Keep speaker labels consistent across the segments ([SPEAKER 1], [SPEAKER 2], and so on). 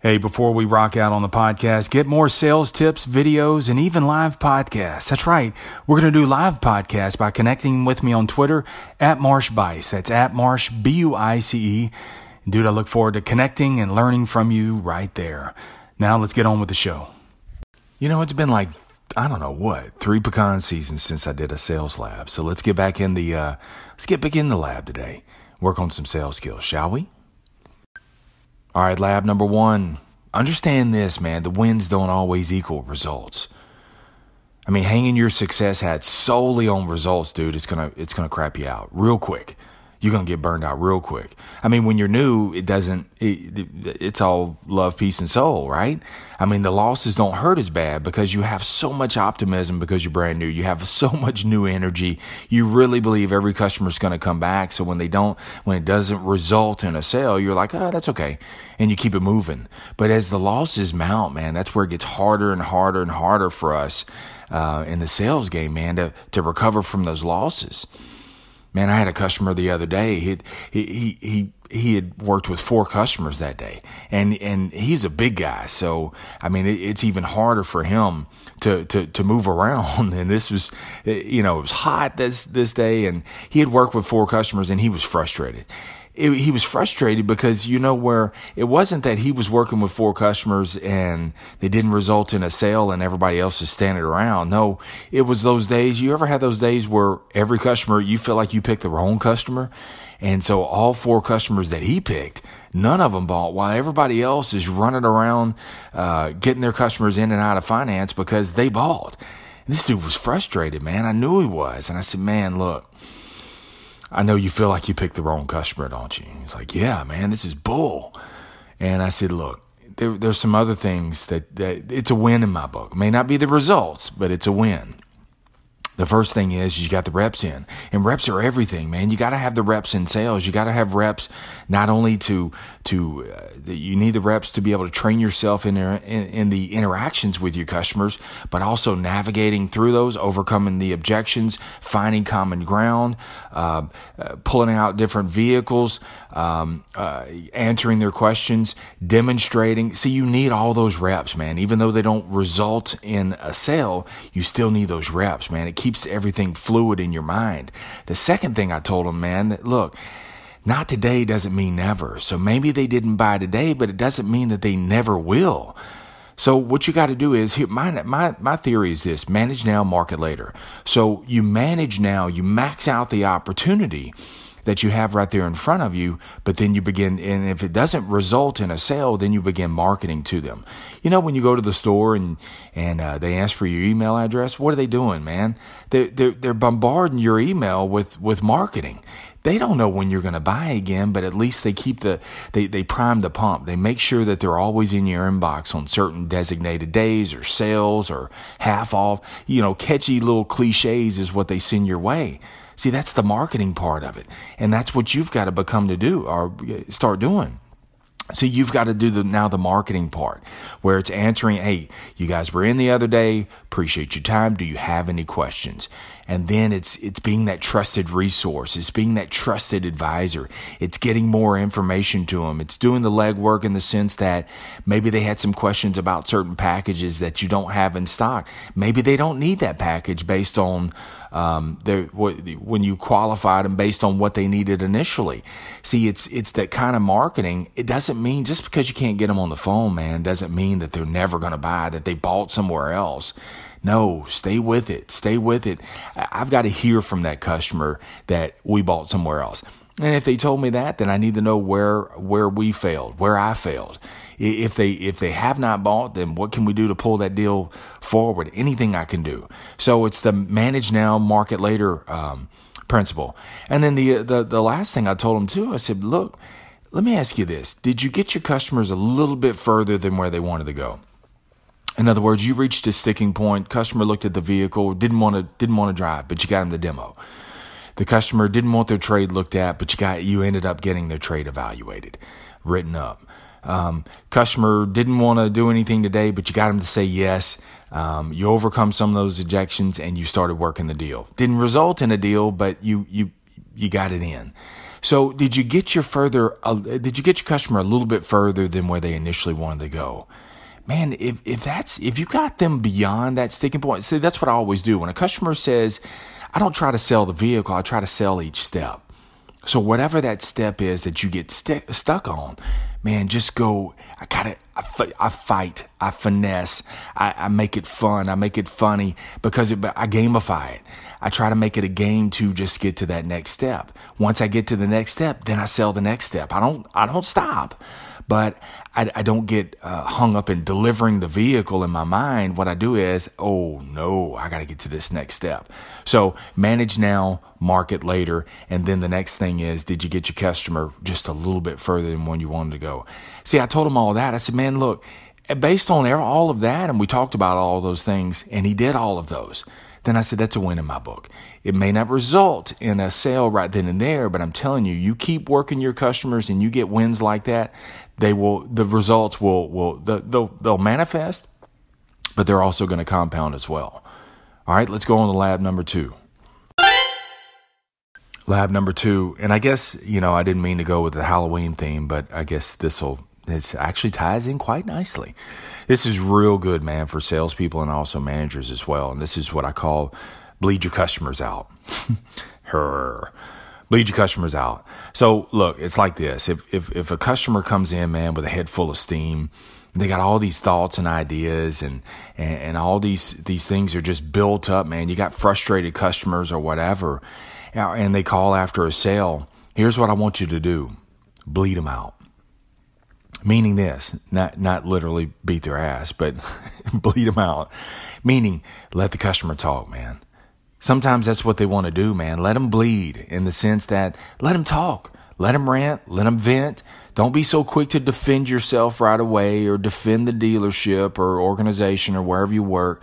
[SPEAKER 1] Hey, before we rock out on the podcast, get more sales tips, videos, and even live podcasts. That's right. We're going to do live podcasts by connecting with me on Twitter at Marsh Buice. That's at Marsh, B U I C E. Dude, I look forward to connecting and learning from you right there. Now let's get on with the show. You know, it's been like, I don't know what, three pecan seasons since I did a sales lab. So let's get back in the, uh, let's get back in the lab today. Work on some sales skills, shall we? All right, lab number one. Understand this, man. The wins don't always equal results. I mean, hanging your success hat solely on results, dude, it's gonna it's gonna crap you out real quick you're to get burned out real quick. I mean, when you're new, it doesn't, it, it's all love, peace, and soul, right? I mean, the losses don't hurt as bad because you have so much optimism because you're brand new. You have so much new energy. You really believe every customer is to come back. So when they don't, when it doesn't result in a sale, you're like, oh, that's okay. And you keep it moving. But as the losses mount, man, that's where it gets harder and harder and harder for us uh, in the sales game, man, to, to recover from those losses. Man, I had a customer the other day. He he he he had worked with four customers that day, and and he's a big guy. So I mean, it, it's even harder for him to to to move around. And this was, you know, it was hot this this day, and he had worked with four customers, and he was frustrated it, he was frustrated because you know where it wasn't that he was working with four customers and they didn't result in a sale and everybody else is standing around. No, it was those days. You ever had those days where every customer you feel like you picked the wrong customer, and so all four customers that he picked, none of them bought, while everybody else is running around uh, getting their customers in and out of finance because they bought. And this dude was frustrated, man. I knew he was, and I said, "Man, look." I know you feel like you picked the wrong customer, don't you? He's like, yeah, man, this is bull. And I said, look, there, there's some other things that, that it's a win in my book. It may not be the results, but it's a win. The first thing is you got the reps in, and reps are everything, man. You got to have the reps in sales. You got to have reps not only to to uh, you need the reps to be able to train yourself in, in, in the interactions with your customers, but also navigating through those, overcoming the objections, finding common ground, uh, uh, pulling out different vehicles, um, uh, answering their questions, demonstrating. See, you need all those reps, man. Even though they don't result in a sale, you still need those reps, man. It keeps everything fluid in your mind. The second thing I told them, man, that look, not today doesn't mean never. So maybe they didn't buy today, but it doesn't mean that they never will. So what you got to do is here, my, my, my theory is this, manage now, market later. So you manage now, you max out the opportunity that you have right there in front of you, but then you begin, and if it doesn't result in a sale, then you begin marketing to them. You know, when you go to the store and, and uh, they ask for your email address, what are they doing, man? They're, they're, they're bombarding your email with, with marketing they don't know when you're going to buy again, but at least they keep the, they, they prime the pump. They make sure that they're always in your inbox on certain designated days or sales or half off. You know, catchy little cliches is what they send your way. See, that's the marketing part of it. And that's what you've got to become to do or uh, start doing. So you've got to do the now the marketing part where it's answering, hey, you guys were in the other day, appreciate your time. Do you have any questions? And then it's it's being that trusted resource. It's being that trusted advisor. It's getting more information to them. It's doing the legwork in the sense that maybe they had some questions about certain packages that you don't have in stock. Maybe they don't need that package based on um, when you qualified them based on what they needed initially. See, it's it's that kind of marketing. It doesn't mean just because you can't get them on the phone, man, doesn't mean that they're never going to buy that they bought somewhere else. No, stay with it. Stay with it. I've got to hear from that customer that we bought somewhere else. And if they told me that, then I need to know where where we failed, where I failed. If they if they have not bought, then what can we do to pull that deal forward? Anything I can do. So it's the manage now, market later um, principle. And then the the the last thing I told them too, I said, look, let me ask you this: Did you get your customers a little bit further than where they wanted to go? In other words, you reached a sticking point. Customer looked at the vehicle, didn't want to didn't want to drive, but you got him the demo. The customer didn't want their trade looked at, but you got you ended up getting their trade evaluated, written up. Um, customer didn't want to do anything today, but you got them to say yes. Um, you overcome some of those objections and you started working the deal. Didn't result in a deal, but you you you got it in. So did you get your further, uh, did you get your customer a little bit further than where they initially wanted to go? Man, if, if that's, if you got them beyond that sticking point, see, that's what I always do. When a customer says, I don't try to sell the vehicle, I try to sell each step. So whatever that step is that you get st- stuck on, man, just go. I gotta. I, f- I fight. I finesse. I, I, make it fun. I make it funny because it, I gamify it. I try to make it a game to just get to that next step. Once I get to the next step, then I sell the next step. I don't. I don't stop but I, I don't get uh, hung up in delivering the vehicle in my mind. What I do is, oh no, I got to get to this next step. So manage now, market later. And then the next thing is, did you get your customer just a little bit further than when you wanted to go? See, I told him all that. I said, man, look, based on all of that, and we talked about all those things, and he did all of those then I said, that's a win in my book. It may not result in a sale right then and there, but I'm telling you, you keep working your customers and you get wins like that, they will, the results will, will, they'll, they'll manifest, but they're also going to compound as well. All right, let's go on to lab number two. Lab number two, and I guess, you know, I didn't mean to go with the Halloween theme, but I guess this will, it actually ties in quite nicely. This is real good, man, for salespeople and also managers as well. And this is what I call bleed your customers out. Her. Bleed your customers out. So look, it's like this. If, if, if a customer comes in, man, with a head full of steam, they got all these thoughts and ideas and, and, and all these, these things are just built up, man. You got frustrated customers or whatever, and they call after a sale. Here's what I want you to do. Bleed them out meaning this not not literally beat their ass but bleed them out. Meaning let the customer talk man. Sometimes that's what they want to do man. Let them bleed in the sense that let them talk. Let them rant. Let them vent. Don't be so quick to defend yourself right away or defend the dealership or organization or wherever you work.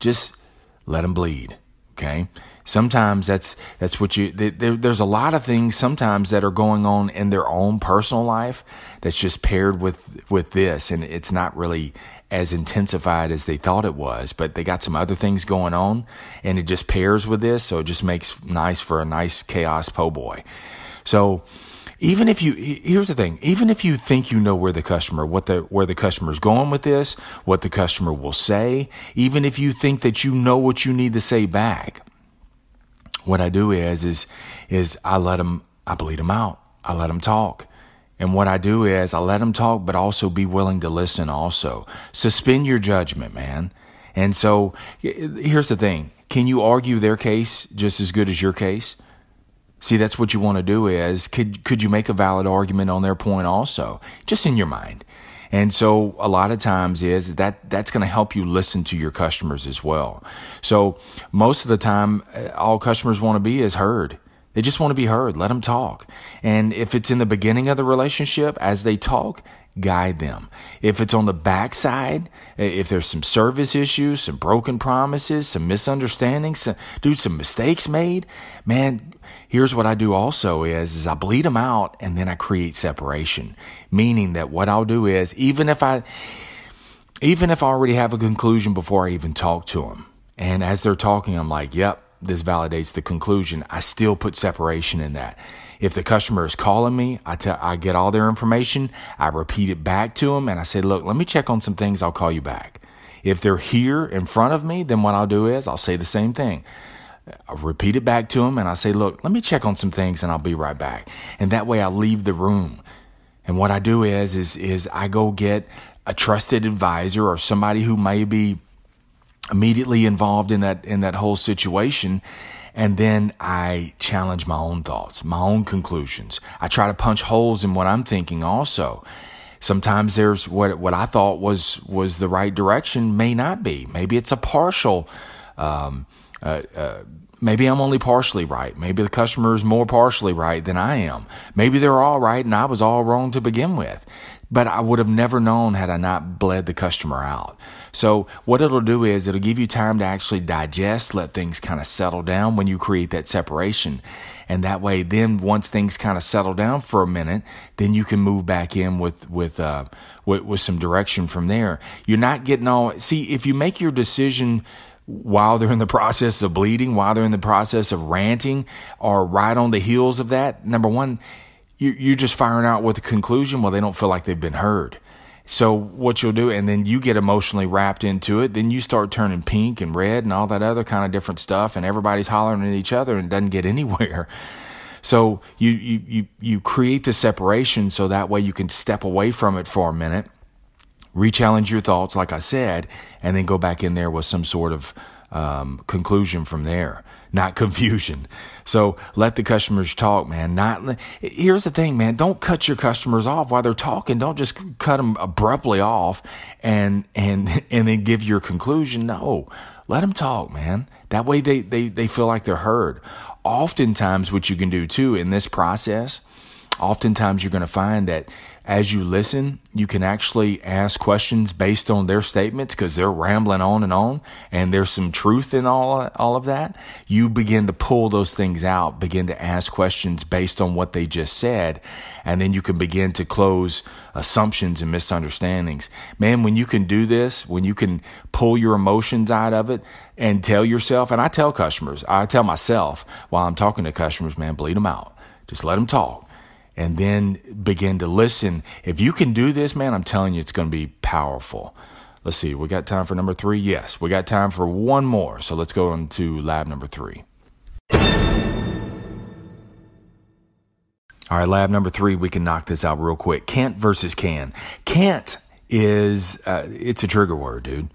[SPEAKER 1] Just let them bleed okay sometimes that's that's what you there, there's a lot of things sometimes that are going on in their own personal life that's just paired with with this and it's not really as intensified as they thought it was but they got some other things going on and it just pairs with this so it just makes nice for a nice chaos po' boy. So even if you here's the thing even if you think you know where the customer what the where the customer's going with this what the customer will say even if you think that you know what you need to say back what I do is, is, is I let them, I bleed them out. I let them talk. And what I do is I let them talk, but also be willing to listen also. Suspend your judgment, man. And so here's the thing. Can you argue their case just as good as your case? See, that's what you want to do is could could you make a valid argument on their point also? Just in your mind. And so a lot of times is that that's going to help you listen to your customers as well. So most of the time, uh, all customers want to be is heard. They just want to be heard. Let them talk. And if it's in the beginning of the relationship, as they talk, guide them. If it's on the backside, eh, if there's some service issues, some broken promises, some misunderstandings, some, dude, some mistakes made, man, here's what I do also is, is I bleed them out and then I create separation. Meaning that what I'll do is, even if I, even if I already have a conclusion before I even talk to them, and as they're talking, I'm like, yep, this validates the conclusion. I still put separation in that. If the customer is calling me, I, tell, I get all their information. I repeat it back to them and I say, look, let me check on some things. I'll call you back. If they're here in front of me, then what I'll do is I'll say the same thing. I'll repeat it back to them and I'll say, look, let me check on some things and I'll be right back. And that way I leave the room. And what I do is, is, is I go get a trusted advisor or somebody who may be immediately involved in that, in that whole situation and then I challenge my own thoughts, my own conclusions. I try to punch holes in what I'm thinking also. Sometimes there's what what I thought was was the right direction may not be. Maybe it's a partial. Um, uh, uh, maybe I'm only partially right. Maybe the customer is more partially right than I am. Maybe they're all right and I was all wrong to begin with. But I would have never known had I not bled the customer out. So what it'll do is it'll give you time to actually digest, let things kind of settle down when you create that separation. And that way, then once things kind of settle down for a minute, then you can move back in with, with, uh, with, with some direction from there. You're not getting all, see, if you make your decision while they're in the process of bleeding, while they're in the process of ranting, or right on the heels of that, number one, you're just firing out with a conclusion. Well, they don't feel like they've been heard. So what you'll do, and then you get emotionally wrapped into it, then you start turning pink and red and all that other kind of different stuff, and everybody's hollering at each other and doesn't get anywhere. So you you you you create the separation so that way you can step away from it for a minute, re-challenge your thoughts, like I said, and then go back in there with some sort of um, conclusion from there, not confusion. So let the customers talk, man. Not here's the thing, man. Don't cut your customers off while they're talking. Don't just cut them abruptly off and and and then give your conclusion. No, let them talk, man. That way they they they feel like they're heard. Oftentimes, what you can do too in this process, oftentimes you're going to find that as you listen, you can actually ask questions based on their statements because they're rambling on and on and there's some truth in all, all of that. You begin to pull those things out, begin to ask questions based on what they just said. And then you can begin to close assumptions and misunderstandings. Man, when you can do this, when you can pull your emotions out of it and tell yourself, and I tell customers, I tell myself while I'm talking to customers, man, bleed them out. Just let them talk and then begin to listen. If you can do this, man, I'm telling you, it's going to be powerful. Let's see, we got time for number three? Yes, we got time for one more. So let's go on to lab number three. All right, lab number three, we can knock this out real quick. Can't versus can. Can't is, uh, it's a trigger word, dude.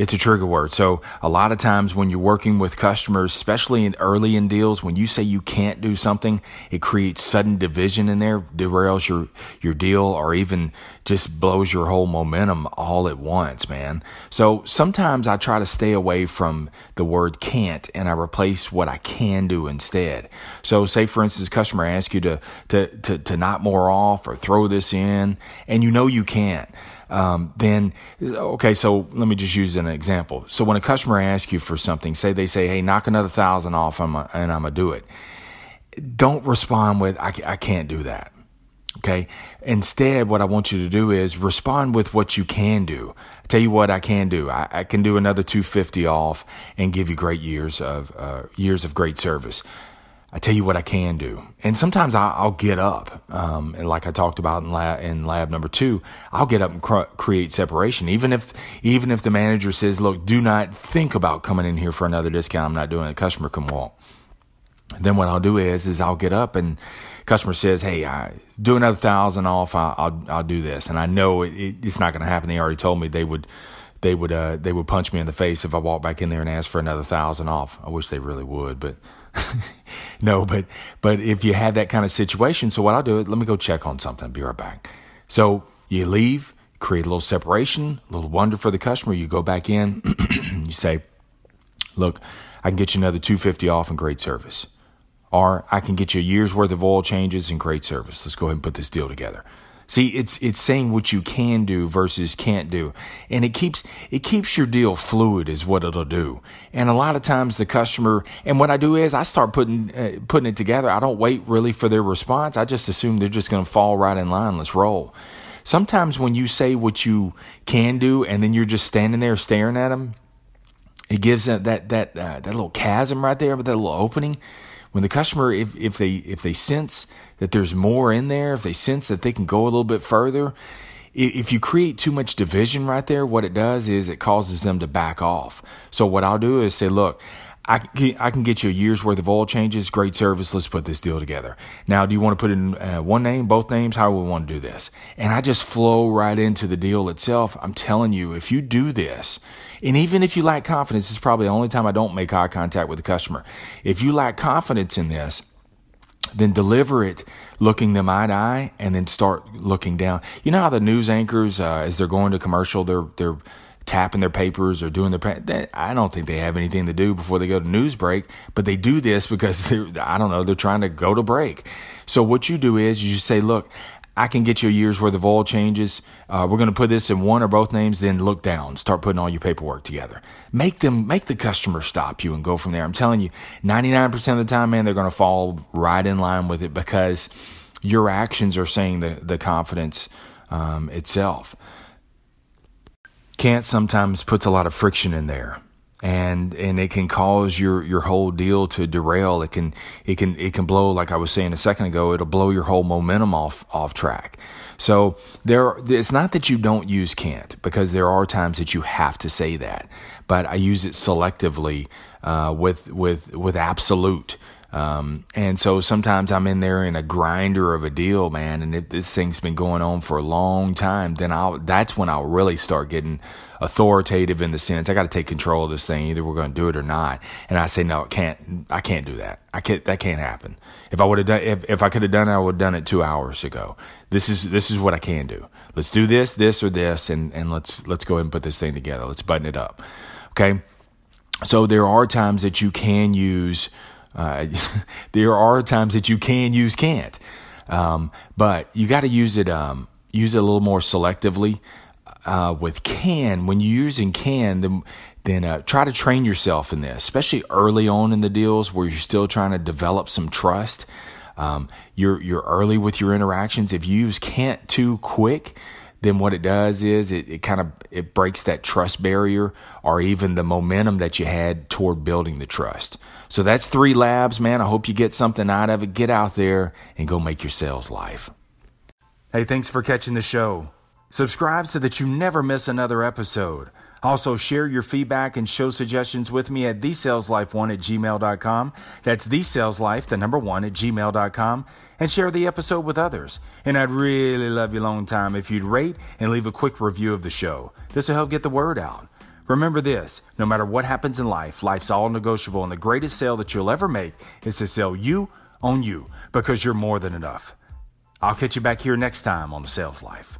[SPEAKER 1] It's a trigger word. So a lot of times when you're working with customers, especially in early in deals, when you say you can't do something, it creates sudden division in there, derails your, your deal or even just blows your whole momentum all at once, man. So sometimes I try to stay away from the word can't and I replace what I can do instead. So say for instance, customer asks you to, to, to, to knock more off or throw this in and you know you can't um, then okay, so let me just use an example. So when a customer asks you for something, say they say, "Hey, knock another thousand off," and I'm gonna do it. Don't respond with, I, "I can't do that." Okay. Instead, what I want you to do is respond with what you can do. I tell you what I can do. I, I, can do another 250 off and give you great years of uh, years of great service. I tell you what I can do. And sometimes I'll, get up, um, and like I talked about in lab, in lab number two, I'll get up and cr- create separation. Even if, even if the manager says, look, do not think about coming in here for another discount. I'm not doing it. Customer can walk. Then what I'll do is, is I'll get up and customer says, Hey, I do another thousand off. I, will I'll do this. And I know it, it, it's not going to happen. They already told me they would, they would, uh, they would punch me in the face if I walk back in there and ask for another thousand off. I wish they really would, but no, but but if you have that kind of situation, so what I'll do is let me go check on something. Be right back. So you leave, create a little separation, a little wonder for the customer. You go back in, you say, "Look, I can get you another two fifty off and great service." Or I can get you a year's worth of oil changes and great service. Let's go ahead and put this deal together. See, it's it's saying what you can do versus can't do, and it keeps it keeps your deal fluid is what it'll do. And a lot of times the customer and what I do is I start putting uh, putting it together. I don't wait really for their response. I just assume they're just going to fall right in line. Let's roll. Sometimes when you say what you can do and then you're just standing there staring at them, it gives that that that uh, that little chasm right there, with that little opening when the customer if, if they if they sense that there's more in there if they sense that they can go a little bit further if you create too much division right there what it does is it causes them to back off so what i'll do is say look I can, I can get you a year's worth of oil changes. Great service. Let's put this deal together. Now, do you want to put in uh, one name, both names? How we want to do this? And I just flow right into the deal itself. I'm telling you, if you do this, and even if you lack confidence, is probably the only time I don't make eye contact with the customer. If you lack confidence in this, then deliver it looking them eye to eye and then start looking down. You know how the news anchors, uh, as they're going to commercial, they're, they're, tapping their papers or doing their I don't think they have anything to do before they go to news break, but they do this because I don't know, they're trying to go to break. So what you do is you say, look, I can get you a year's worth of oil changes. Uh, we're going to put this in one or both names, then look down, start putting all your paperwork together. Make them, make the customer stop you and go from there. I'm telling you, 99% of the time, man, they're going to fall right in line with it because your actions are saying the, the confidence um, itself. Can't sometimes puts a lot of friction in there. And and it can cause your your whole deal to derail. It can it can it can blow like I was saying a second ago. It'll blow your whole momentum off off track. So there, it's not that you don't use can't because there are times that you have to say that, but I use it selectively uh, with with with absolute. Um, and so sometimes I'm in there in a grinder of a deal, man, and if this thing's been going on for a long time, then I'll, that's when I'll really start getting authoritative in the sense I got to take control of this thing. Either we're going to do it or not. And I say, no, it can't, I can't do that. I can't, that can't happen. If I would have done, if, if I could have done it, I would have done it two hours ago. This is, this is what I can do. Let's do this, this or this, and, and let's, let's go ahead and put this thing together. Let's button it up. Okay. So there are times that you can use, uh, there are times that you can use can't, um, but you got to use it um, use it a little more selectively. Uh, with can, when you're using can, then then uh, try to train yourself in this, especially early on in the deals where you're still trying to develop some trust. Um, you're you're early with your interactions. If you use can't too quick, then what it does is it, it kind of it breaks that trust barrier or even the momentum that you had toward building the trust. So that's three labs, man. I hope you get something out of it. Get out there and go make your sales life. Hey, thanks for catching the show. Subscribe so that you never miss another episode. Also, share your feedback and show suggestions with me at thesaleslife1 at gmail.com. That's thesaleslife, the number one, at gmail.com. And share the episode with others. And I'd really love you long time if you'd rate and leave a quick review of the show. This will help get the word out. Remember this no matter what happens in life, life's all negotiable, and the greatest sale that you'll ever make is to sell you on you because you're more than enough. I'll catch you back here next time on the Sales Life.